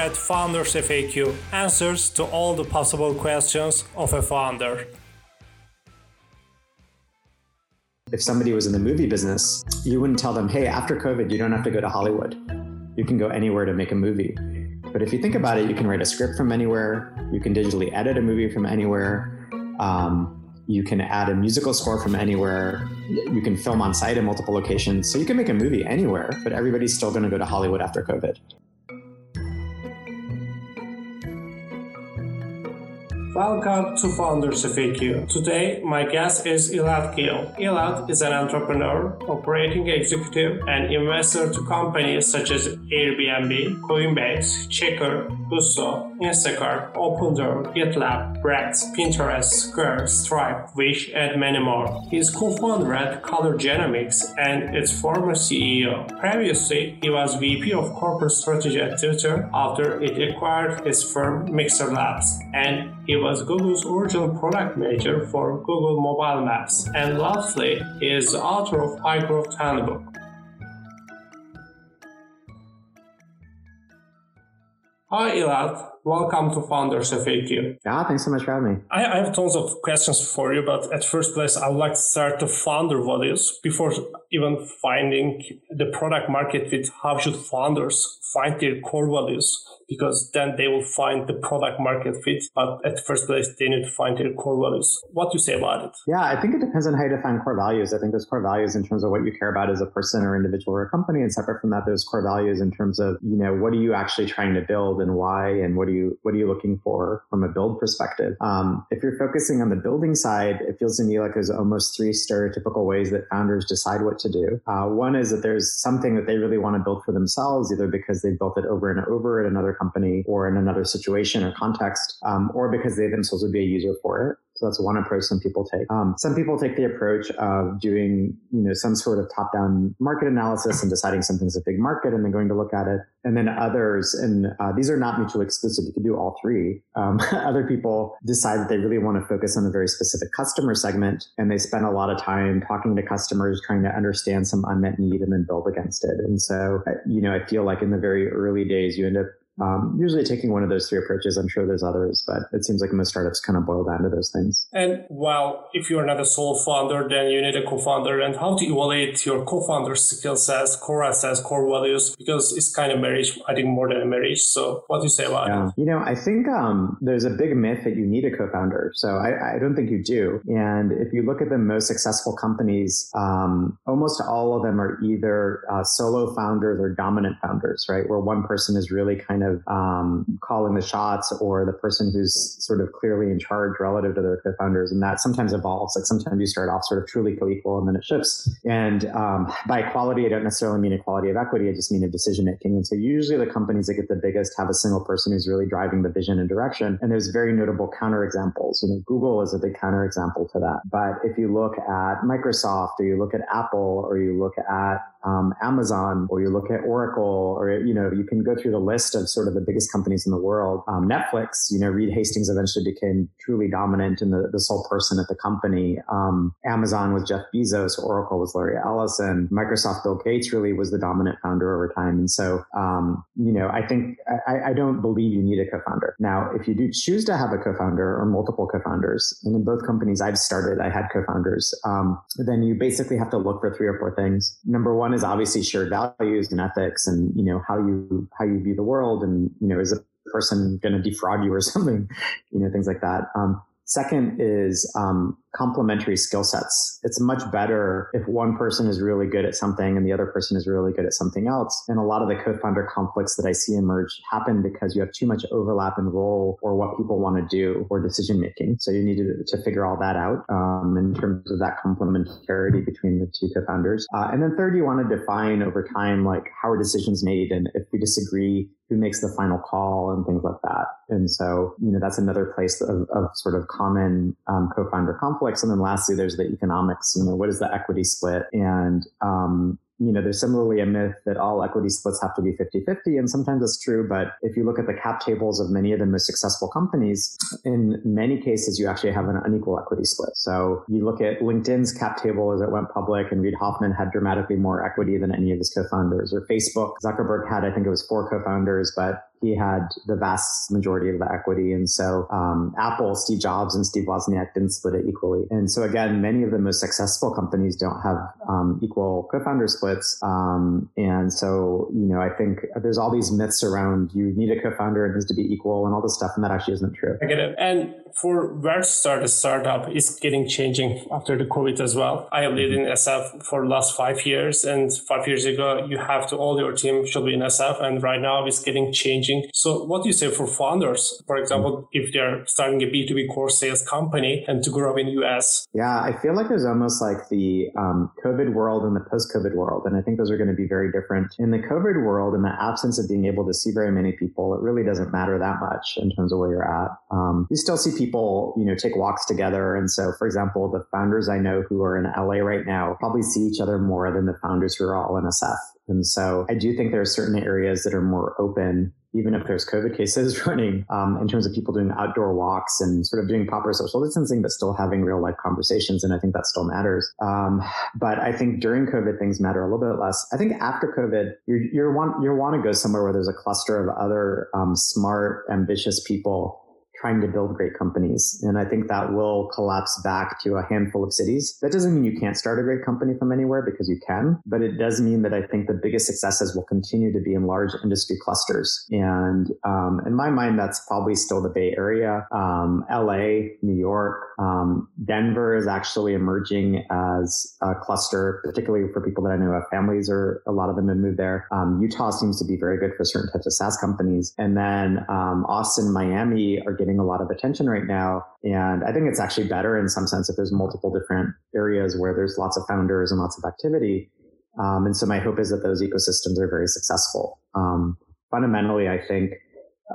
At Founders FAQ, answers to all the possible questions of a founder. If somebody was in the movie business, you wouldn't tell them, hey, after COVID, you don't have to go to Hollywood. You can go anywhere to make a movie. But if you think about it, you can write a script from anywhere, you can digitally edit a movie from anywhere. Um, you can add a musical score from anywhere. You can film on site in multiple locations. So you can make a movie anywhere, but everybody's still going to go to Hollywood after COVID. Welcome to Founders FAQ. Today, my guest is Elad Gil. Elad is an entrepreneur, operating executive, and investor to companies such as Airbnb, Coinbase, Checkr, Gusto, Instacart, OpenDoor, GitLab, Brex, Pinterest, Square, Stripe, Wish, and many more. He is co-founder at Color Genomics and its former CEO. Previously, he was VP of Corporate Strategy at Twitter after it acquired his firm Mixer Labs, and he was Google's original product manager for Google Mobile Maps. And lastly, he is the author of High Handbook. Hi, Elad. Welcome to Founders FAQ. Yeah, thanks so much for having me. I, I have tons of questions for you, but at first place, I would like to start the founder values before even finding the product market fit. How should founders find their core values? because then they will find the product market fit. But at first place, they need to find their core values. What do you say about it? Yeah, I think it depends on how you define core values. I think there's core values in terms of what you care about as a person or individual or a company. And separate from that, there's core values in terms of, you know, what are you actually trying to build and why? And what are you, what are you looking for from a build perspective? Um, if you're focusing on the building side, it feels to me like there's almost three stereotypical ways that founders decide what to do. Uh, one is that there's something that they really want to build for themselves, either because they built it over and over at another company or in another situation or context, um, or because they themselves would be a user for it. So that's one approach some people take. Um, some people take the approach of doing, you know, some sort of top-down market analysis and deciding something's a big market and then going to look at it. And then others, and uh, these are not mutually exclusive. You can do all three. Um, other people decide that they really want to focus on a very specific customer segment, and they spend a lot of time talking to customers, trying to understand some unmet need, and then build against it. And so, uh, you know, I feel like in the very early days, you end up um, usually taking one of those three approaches. I'm sure there's others, but it seems like most startups kind of boil down to those things. And well, if you're not a sole founder, then you need a co-founder. And how to evaluate your co-founder's skill sets, core assets, core values, because it's kind of marriage. I think more than a marriage. So what do you say about yeah. it? You know, I think um, there's a big myth that you need a co-founder. So I, I, don't think you do. And if you look at the most successful companies, um, almost all of them are either uh, solo founders or dominant founders, right? Where one person is really kind of of um, calling the shots or the person who's sort of clearly in charge relative to their co-founders. And that sometimes evolves. Like sometimes you start off sort of truly co-equal and then it shifts. And um, by equality, I don't necessarily mean equality of equity. I just mean of decision making. And so usually the companies that get the biggest have a single person who's really driving the vision and direction. And there's very notable counterexamples. You know, Google is a big counterexample to that. But if you look at Microsoft or you look at Apple or you look at um, Amazon or you look at Oracle or, you know, you can go through the list of sort of the biggest companies in the world. Um, Netflix, you know, Reed Hastings eventually became truly dominant and the, the sole person at the company. Um, Amazon was Jeff Bezos, Oracle was Larry Ellison, Microsoft, Bill Gates really was the dominant founder over time. And so, um, you know, I think I, I don't believe you need a co-founder. Now, if you do choose to have a co-founder or multiple co-founders, and in both companies I've started, I had co-founders, um, then you basically have to look for three or four things. Number one is obviously shared values and ethics and, you know, how you, how you view the world and, you know, is a person going to defraud you or something, you know, things like that. Um, second is um, complementary skill sets. It's much better if one person is really good at something and the other person is really good at something else. And a lot of the co-founder conflicts that I see emerge happen because you have too much overlap in role or what people want to do or decision making. So you need to, to figure all that out um, in terms of that complementarity between the two co-founders. Uh, and then third, you want to define over time, like how are decisions made? And if we disagree, who makes the final call and things like that. And so, you know, that's another place of, of sort of common um, co-founder conflicts. And then lastly, there's the economics. You know, what is the equity split? And, um, you know, there's similarly a myth that all equity splits have to be 50 50. And sometimes it's true. But if you look at the cap tables of many of the most successful companies, in many cases, you actually have an unequal equity split. So you look at LinkedIn's cap table as it went public, and Reid Hoffman had dramatically more equity than any of his co founders. Or Facebook, Zuckerberg had, I think it was four co founders, but he had the vast majority of the equity. And so um, Apple, Steve Jobs and Steve Wozniak didn't split it equally. And so again, many of the most successful companies don't have um, equal co-founder splits. Um, and so, you know, I think there's all these myths around you need a co-founder, and it needs to be equal and all this stuff. And that actually isn't true. I get it. And for where to start a startup is getting changing after the COVID as well. I have lived in SF for the last five years and five years ago, you have to, all your team should be in SF and right now it's getting changing. So what do you say for founders? For example, if they're starting a B2B core sales company and to grow in the US? Yeah, I feel like there's almost like the um, COVID world and the post-COVID world. And I think those are going to be very different. In the COVID world, in the absence of being able to see very many people, it really doesn't matter that much in terms of where you're at. Um, you still see people, you know, take walks together. And so, for example, the founders I know who are in LA right now probably see each other more than the founders who are all in SF. And so I do think there are certain areas that are more open, even if there's COVID cases running, um, in terms of people doing outdoor walks and sort of doing proper social distancing, but still having real life conversations. And I think that still matters. Um, but I think during COVID, things matter a little bit less. I think after COVID, you're, you're want, you want to go somewhere where there's a cluster of other um, smart, ambitious people trying to build great companies. And I think that will collapse back to a handful of cities. That doesn't mean you can't start a great company from anywhere because you can, but it does mean that I think the biggest successes will continue to be in large industry clusters. And um, in my mind, that's probably still the Bay Area, um, LA, New York, um, Denver is actually emerging as a cluster, particularly for people that I know have families or a lot of them have moved there. Um, Utah seems to be very good for certain types of SaaS companies. And then um, Austin, Miami are getting getting a lot of attention right now. And I think it's actually better in some sense if there's multiple different areas where there's lots of founders and lots of activity. Um, and so my hope is that those ecosystems are very successful. Um, fundamentally, I think,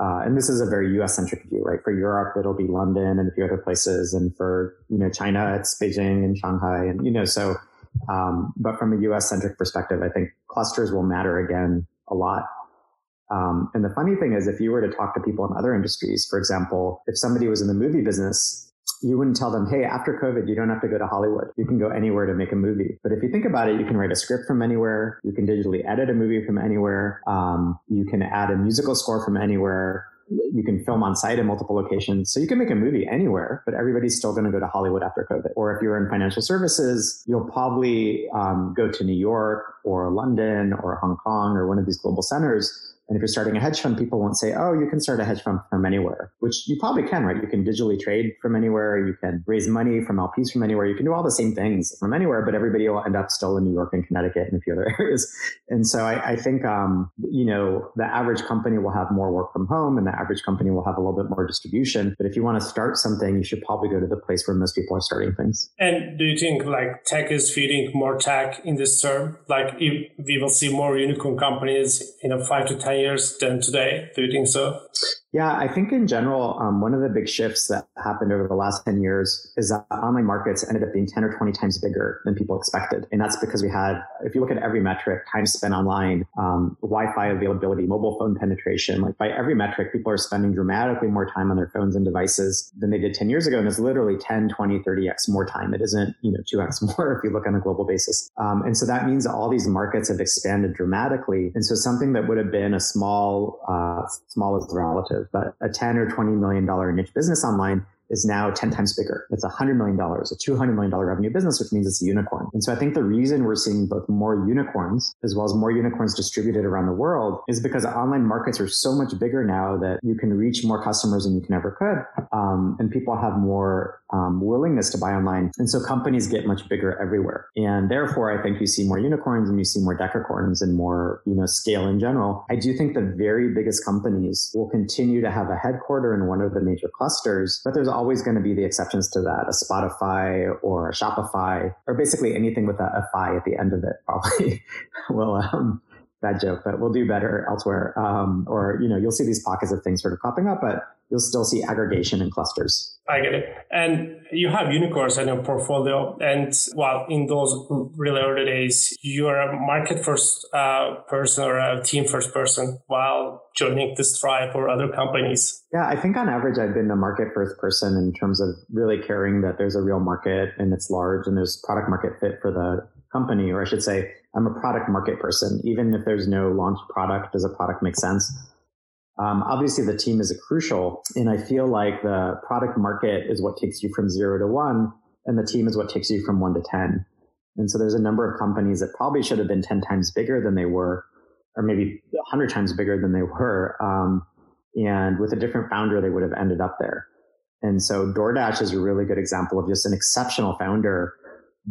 uh, and this is a very U.S. centric view, right? For Europe, it'll be London and a few other places, and for you know China, it's Beijing and Shanghai, and you know so. Um, but from a U.S. centric perspective, I think clusters will matter again a lot. Um, and the funny thing is, if you were to talk to people in other industries, for example, if somebody was in the movie business, you wouldn't tell them, hey, after COVID, you don't have to go to Hollywood. You can go anywhere to make a movie. But if you think about it, you can write a script from anywhere. You can digitally edit a movie from anywhere. Um, you can add a musical score from anywhere you can film on site in multiple locations. So you can make a movie anywhere, but everybody's still going to go to Hollywood after COVID. Or if you're in financial services, you'll probably um, go to New York or London or Hong Kong or one of these global centers and if you're starting a hedge fund, people won't say, oh, you can start a hedge fund from anywhere, which you probably can, right? You can digitally trade from anywhere. You can raise money from LPs from anywhere. You can do all the same things from anywhere, but everybody will end up still in New York and Connecticut and a few other areas. And so I, I think, um, you know, the average company will have more work from home and the average company will have a little bit more distribution. But if you want to start something, you should probably go to the place where most people are starting things. And do you think like tech is feeding more tech in this term? Like if we will see more unicorn companies in a five to 10 years than today. Do you think so? Yeah, I think in general, um, one of the big shifts that happened over the last 10 years is that online markets ended up being 10 or 20 times bigger than people expected. And that's because we had, if you look at every metric, time spent online, um, Wi-Fi availability, mobile phone penetration, like by every metric, people are spending dramatically more time on their phones and devices than they did 10 years ago. And it's literally 10, 20, 30x more time. It isn't, you know, 2x more if you look on a global basis. Um, and so that means all these markets have expanded dramatically. And so something that would have been a small, uh, small relative but a 10 or 20 million dollar niche business online is now 10 times bigger. It's a $100 million, a $200 million revenue business, which means it's a unicorn. And so I think the reason we're seeing both more unicorns as well as more unicorns distributed around the world is because online markets are so much bigger now that you can reach more customers than you can ever could. Um, and people have more um, willingness to buy online. And so companies get much bigger everywhere. And therefore, I think you see more unicorns and you see more decacorns and more, you know, scale in general. I do think the very biggest companies will continue to have a headquarter in one of the major clusters, but there's always going to be the exceptions to that, a Spotify or a Shopify, or basically anything with a, a fi at the end of it probably will, um, bad joke, but we'll do better elsewhere. Um, or, you know, you'll see these pockets of things sort of popping up, but you'll still see aggregation and clusters. I get it. And you have unicorns in your portfolio. And while in those really early days, you're a market first uh, person or a team first person while joining the Stripe or other companies. Yeah, I think on average, I've been a market first person in terms of really caring that there's a real market and it's large and there's product market fit for the company, or I should say, I'm a product market person. Even if there's no launch product, does a product make sense? Um, obviously, the team is crucial, and I feel like the product market is what takes you from zero to one, and the team is what takes you from one to ten. And so there's a number of companies that probably should have been ten times bigger than they were, or maybe hundred times bigger than they were. Um, and with a different founder, they would have ended up there. And so DoorDash is a really good example of just an exceptional founder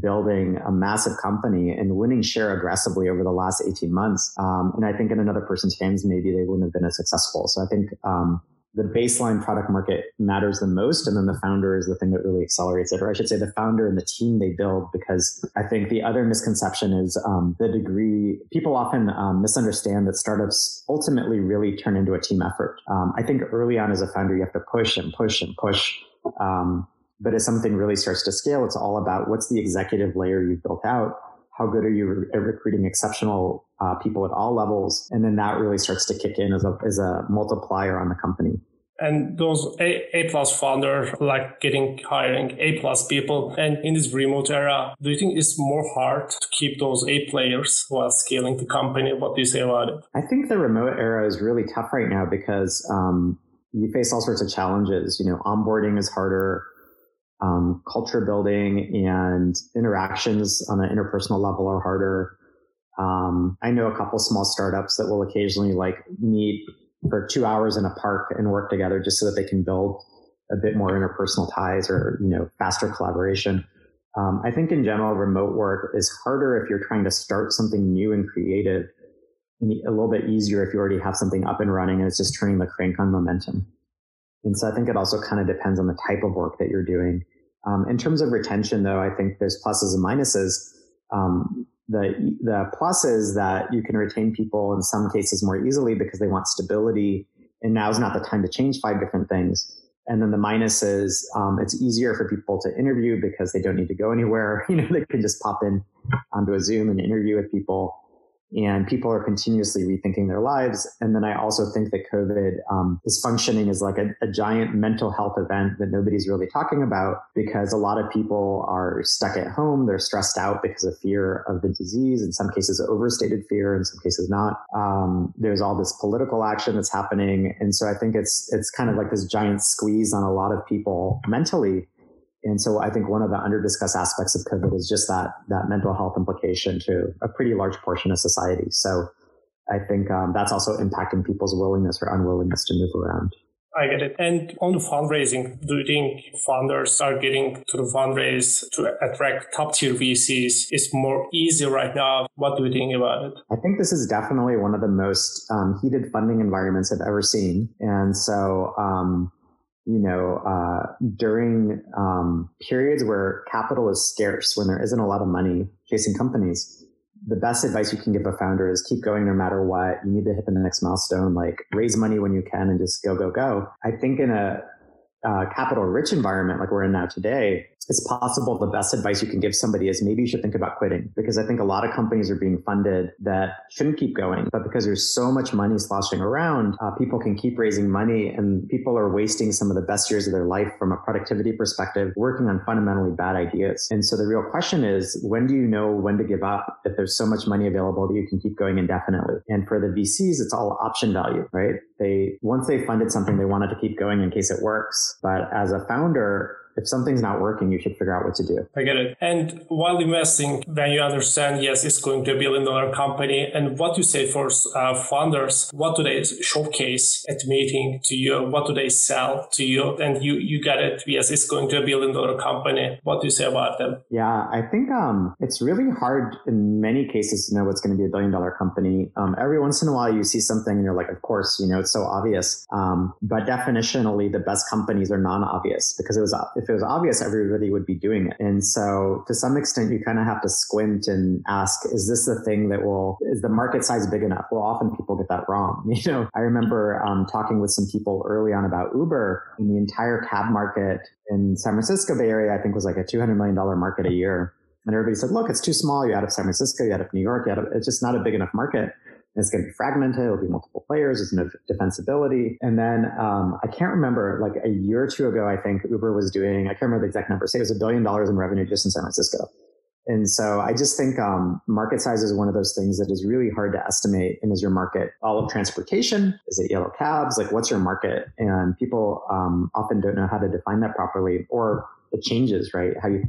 building a massive company and winning share aggressively over the last 18 months. Um, and I think in another person's hands, maybe they wouldn't have been as successful. So I think um, the baseline product market matters the most. And then the founder is the thing that really accelerates it. Or I should say the founder and the team they build, because I think the other misconception is um, the degree people often um, misunderstand that startups ultimately really turn into a team effort. Um, I think early on as a founder, you have to push and push and push. Um, but as something really starts to scale, it's all about what's the executive layer you've built out. How good are you at recruiting exceptional uh, people at all levels? And then that really starts to kick in as a, as a multiplier on the company. And those A, a plus founder, like getting hiring A plus people. And in this remote era, do you think it's more hard to keep those A players while scaling the company? What do you say about it? I think the remote era is really tough right now because um, you face all sorts of challenges. You know, onboarding is harder um, culture building and interactions on an interpersonal level are harder. Um, I know a couple small startups that will occasionally like meet for two hours in a park and work together just so that they can build a bit more interpersonal ties or you know faster collaboration. Um, I think in general, remote work is harder if you're trying to start something new and creative, and a little bit easier if you already have something up and running and it's just turning the crank on momentum. And so I think it also kind of depends on the type of work that you're doing. Um, in terms of retention, though, I think there's pluses and minuses. Um, the the plus is that you can retain people in some cases more easily because they want stability, and now is not the time to change five different things. And then the minus is um, it's easier for people to interview because they don't need to go anywhere. You know, they can just pop in onto a Zoom and interview with people and people are continuously rethinking their lives. And then I also think that COVID um, is functioning as like a, a, giant mental health event that nobody's really talking about because a lot of people are stuck at home. They're stressed out because of fear of the disease. In some cases, overstated fear. In some cases, not. Um, there's all this political action that's happening, and so I think it's it's kind of like this giant squeeze on a lot of people mentally and so I think one of the underdiscussed aspects of COVID is just that that mental health implication to a pretty large portion of society. So I think um, that's also impacting people's willingness or unwillingness to move around. I get it. And on the fundraising, do you think founders are getting to the fundraise to attract top tier VCs? is more easy right now. What do you think about it? I think this is definitely one of the most um, heated funding environments I've ever seen. And so, um, you know, uh, during um, periods where capital is scarce, when there isn't a lot of money chasing companies, the best advice you can give a founder is keep going no matter what. You need to hit the next milestone, like raise money when you can and just go, go, go. I think in a uh, capital rich environment like we're in now today, it's possible the best advice you can give somebody is maybe you should think about quitting because I think a lot of companies are being funded that shouldn't keep going, but because there's so much money sloshing around, uh, people can keep raising money and people are wasting some of the best years of their life from a productivity perspective, working on fundamentally bad ideas. And so the real question is, when do you know when to give up if there's so much money available that you can keep going indefinitely? And for the VCs, it's all option value, right? They, once they funded something, they wanted to keep going in case it works. But as a founder, if something's not working, you should figure out what to do. I get it. And while investing, then you understand, yes, it's going to be a billion dollar company. And what you say for uh, founders, what do they showcase at meeting to you? What do they sell to you? And you, you get it. Yes, it's going to a billion dollar company. What do you say about them? Yeah, I think um, it's really hard in many cases to know what's going to be a billion dollar company. Um, every once in a while, you see something and you're like, of course, you know, it's so obvious. Um, but definitionally, the best companies are non obvious because it was if it was obvious, everybody would be doing it. And so to some extent, you kind of have to squint and ask, is this the thing that will, is the market size big enough? Well, often people get that wrong. You know, I remember um, talking with some people early on about Uber and the entire cab market in San Francisco Bay Area, I think was like a $200 million market a year. And everybody said, look, it's too small. You're out of San Francisco, You're out of New York, you add up, it's just not a big enough market it's going to be fragmented. It'll be multiple players. There's no defensibility. And then um, I can't remember, like a year or two ago, I think Uber was doing, I can't remember the exact number, say it was a billion dollars in revenue just in San Francisco. And so I just think um, market size is one of those things that is really hard to estimate. And is your market all of transportation? Is it yellow cabs? Like, what's your market? And people um, often don't know how to define that properly or it changes, right? How you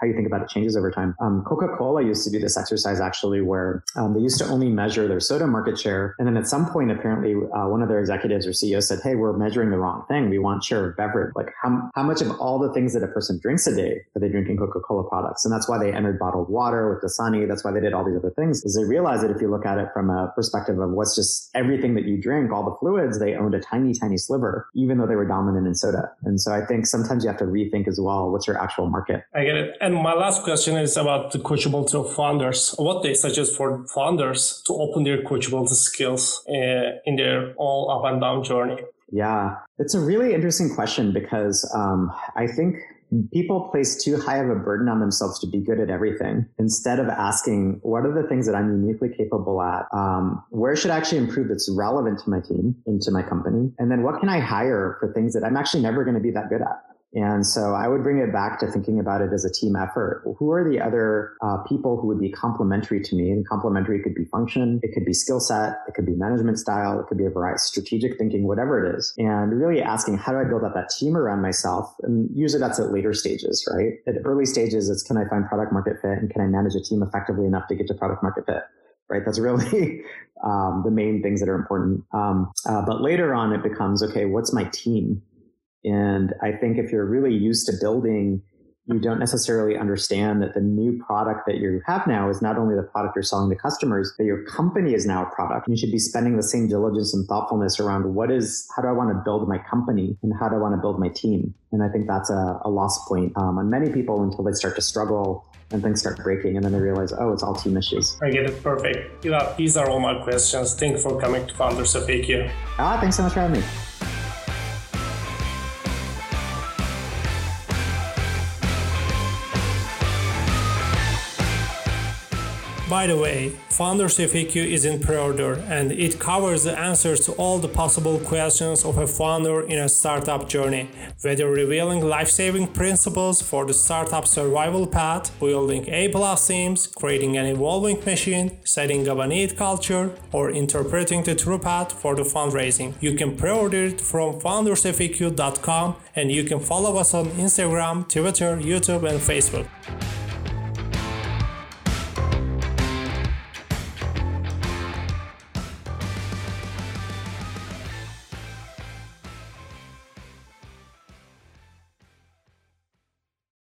how you think about it changes over time. Um, Coca Cola used to do this exercise actually, where um, they used to only measure their soda market share, and then at some point, apparently, uh, one of their executives or CEO said, "Hey, we're measuring the wrong thing. We want share of beverage. Like how how much of all the things that a person drinks a day are they drinking Coca Cola products?" And that's why they entered bottled water with Dasani. That's why they did all these other things, is they realized that if you look at it from a perspective of what's just everything that you drink, all the fluids, they owned a tiny, tiny sliver, even though they were dominant in soda. And so I think sometimes you have to rethink as well what's your actual market. I get it. And my last question is about the coachability of founders. What they suggest for founders to open their coachability skills uh, in their all up and down journey? Yeah, it's a really interesting question because um, I think people place too high of a burden on themselves to be good at everything instead of asking what are the things that i'm uniquely capable at um, where should i actually improve that's relevant to my team into my company and then what can i hire for things that i'm actually never going to be that good at and so I would bring it back to thinking about it as a team effort. Who are the other uh, people who would be complementary to me? And complementary could be function, it could be skill set, it could be management style, it could be a variety, of strategic thinking, whatever it is. And really asking, how do I build up that team around myself? And usually that's at later stages, right? At early stages, it's can I find product market fit and can I manage a team effectively enough to get to product market fit? right? That's really um, the main things that are important. Um, uh, but later on, it becomes okay. What's my team? And I think if you're really used to building, you don't necessarily understand that the new product that you have now is not only the product you're selling to customers, but your company is now a product. You should be spending the same diligence and thoughtfulness around what is, how do I want to build my company and how do I want to build my team? And I think that's a, a lost point um, on many people until they start to struggle and things start breaking and then they realize, oh, it's all team issues. I get it. Perfect. These are all my questions. Thank you for coming to Founders FAQ. Ah, thanks so much for having me. By the way, Founders FAQ is in pre-order and it covers the answers to all the possible questions of a founder in a startup journey, whether revealing life-saving principles for the startup survival path, building A-plus teams, creating an evolving machine, setting up a neat culture, or interpreting the true path for the fundraising. You can pre-order it from foundersfaq.com and you can follow us on Instagram, Twitter, YouTube, and Facebook.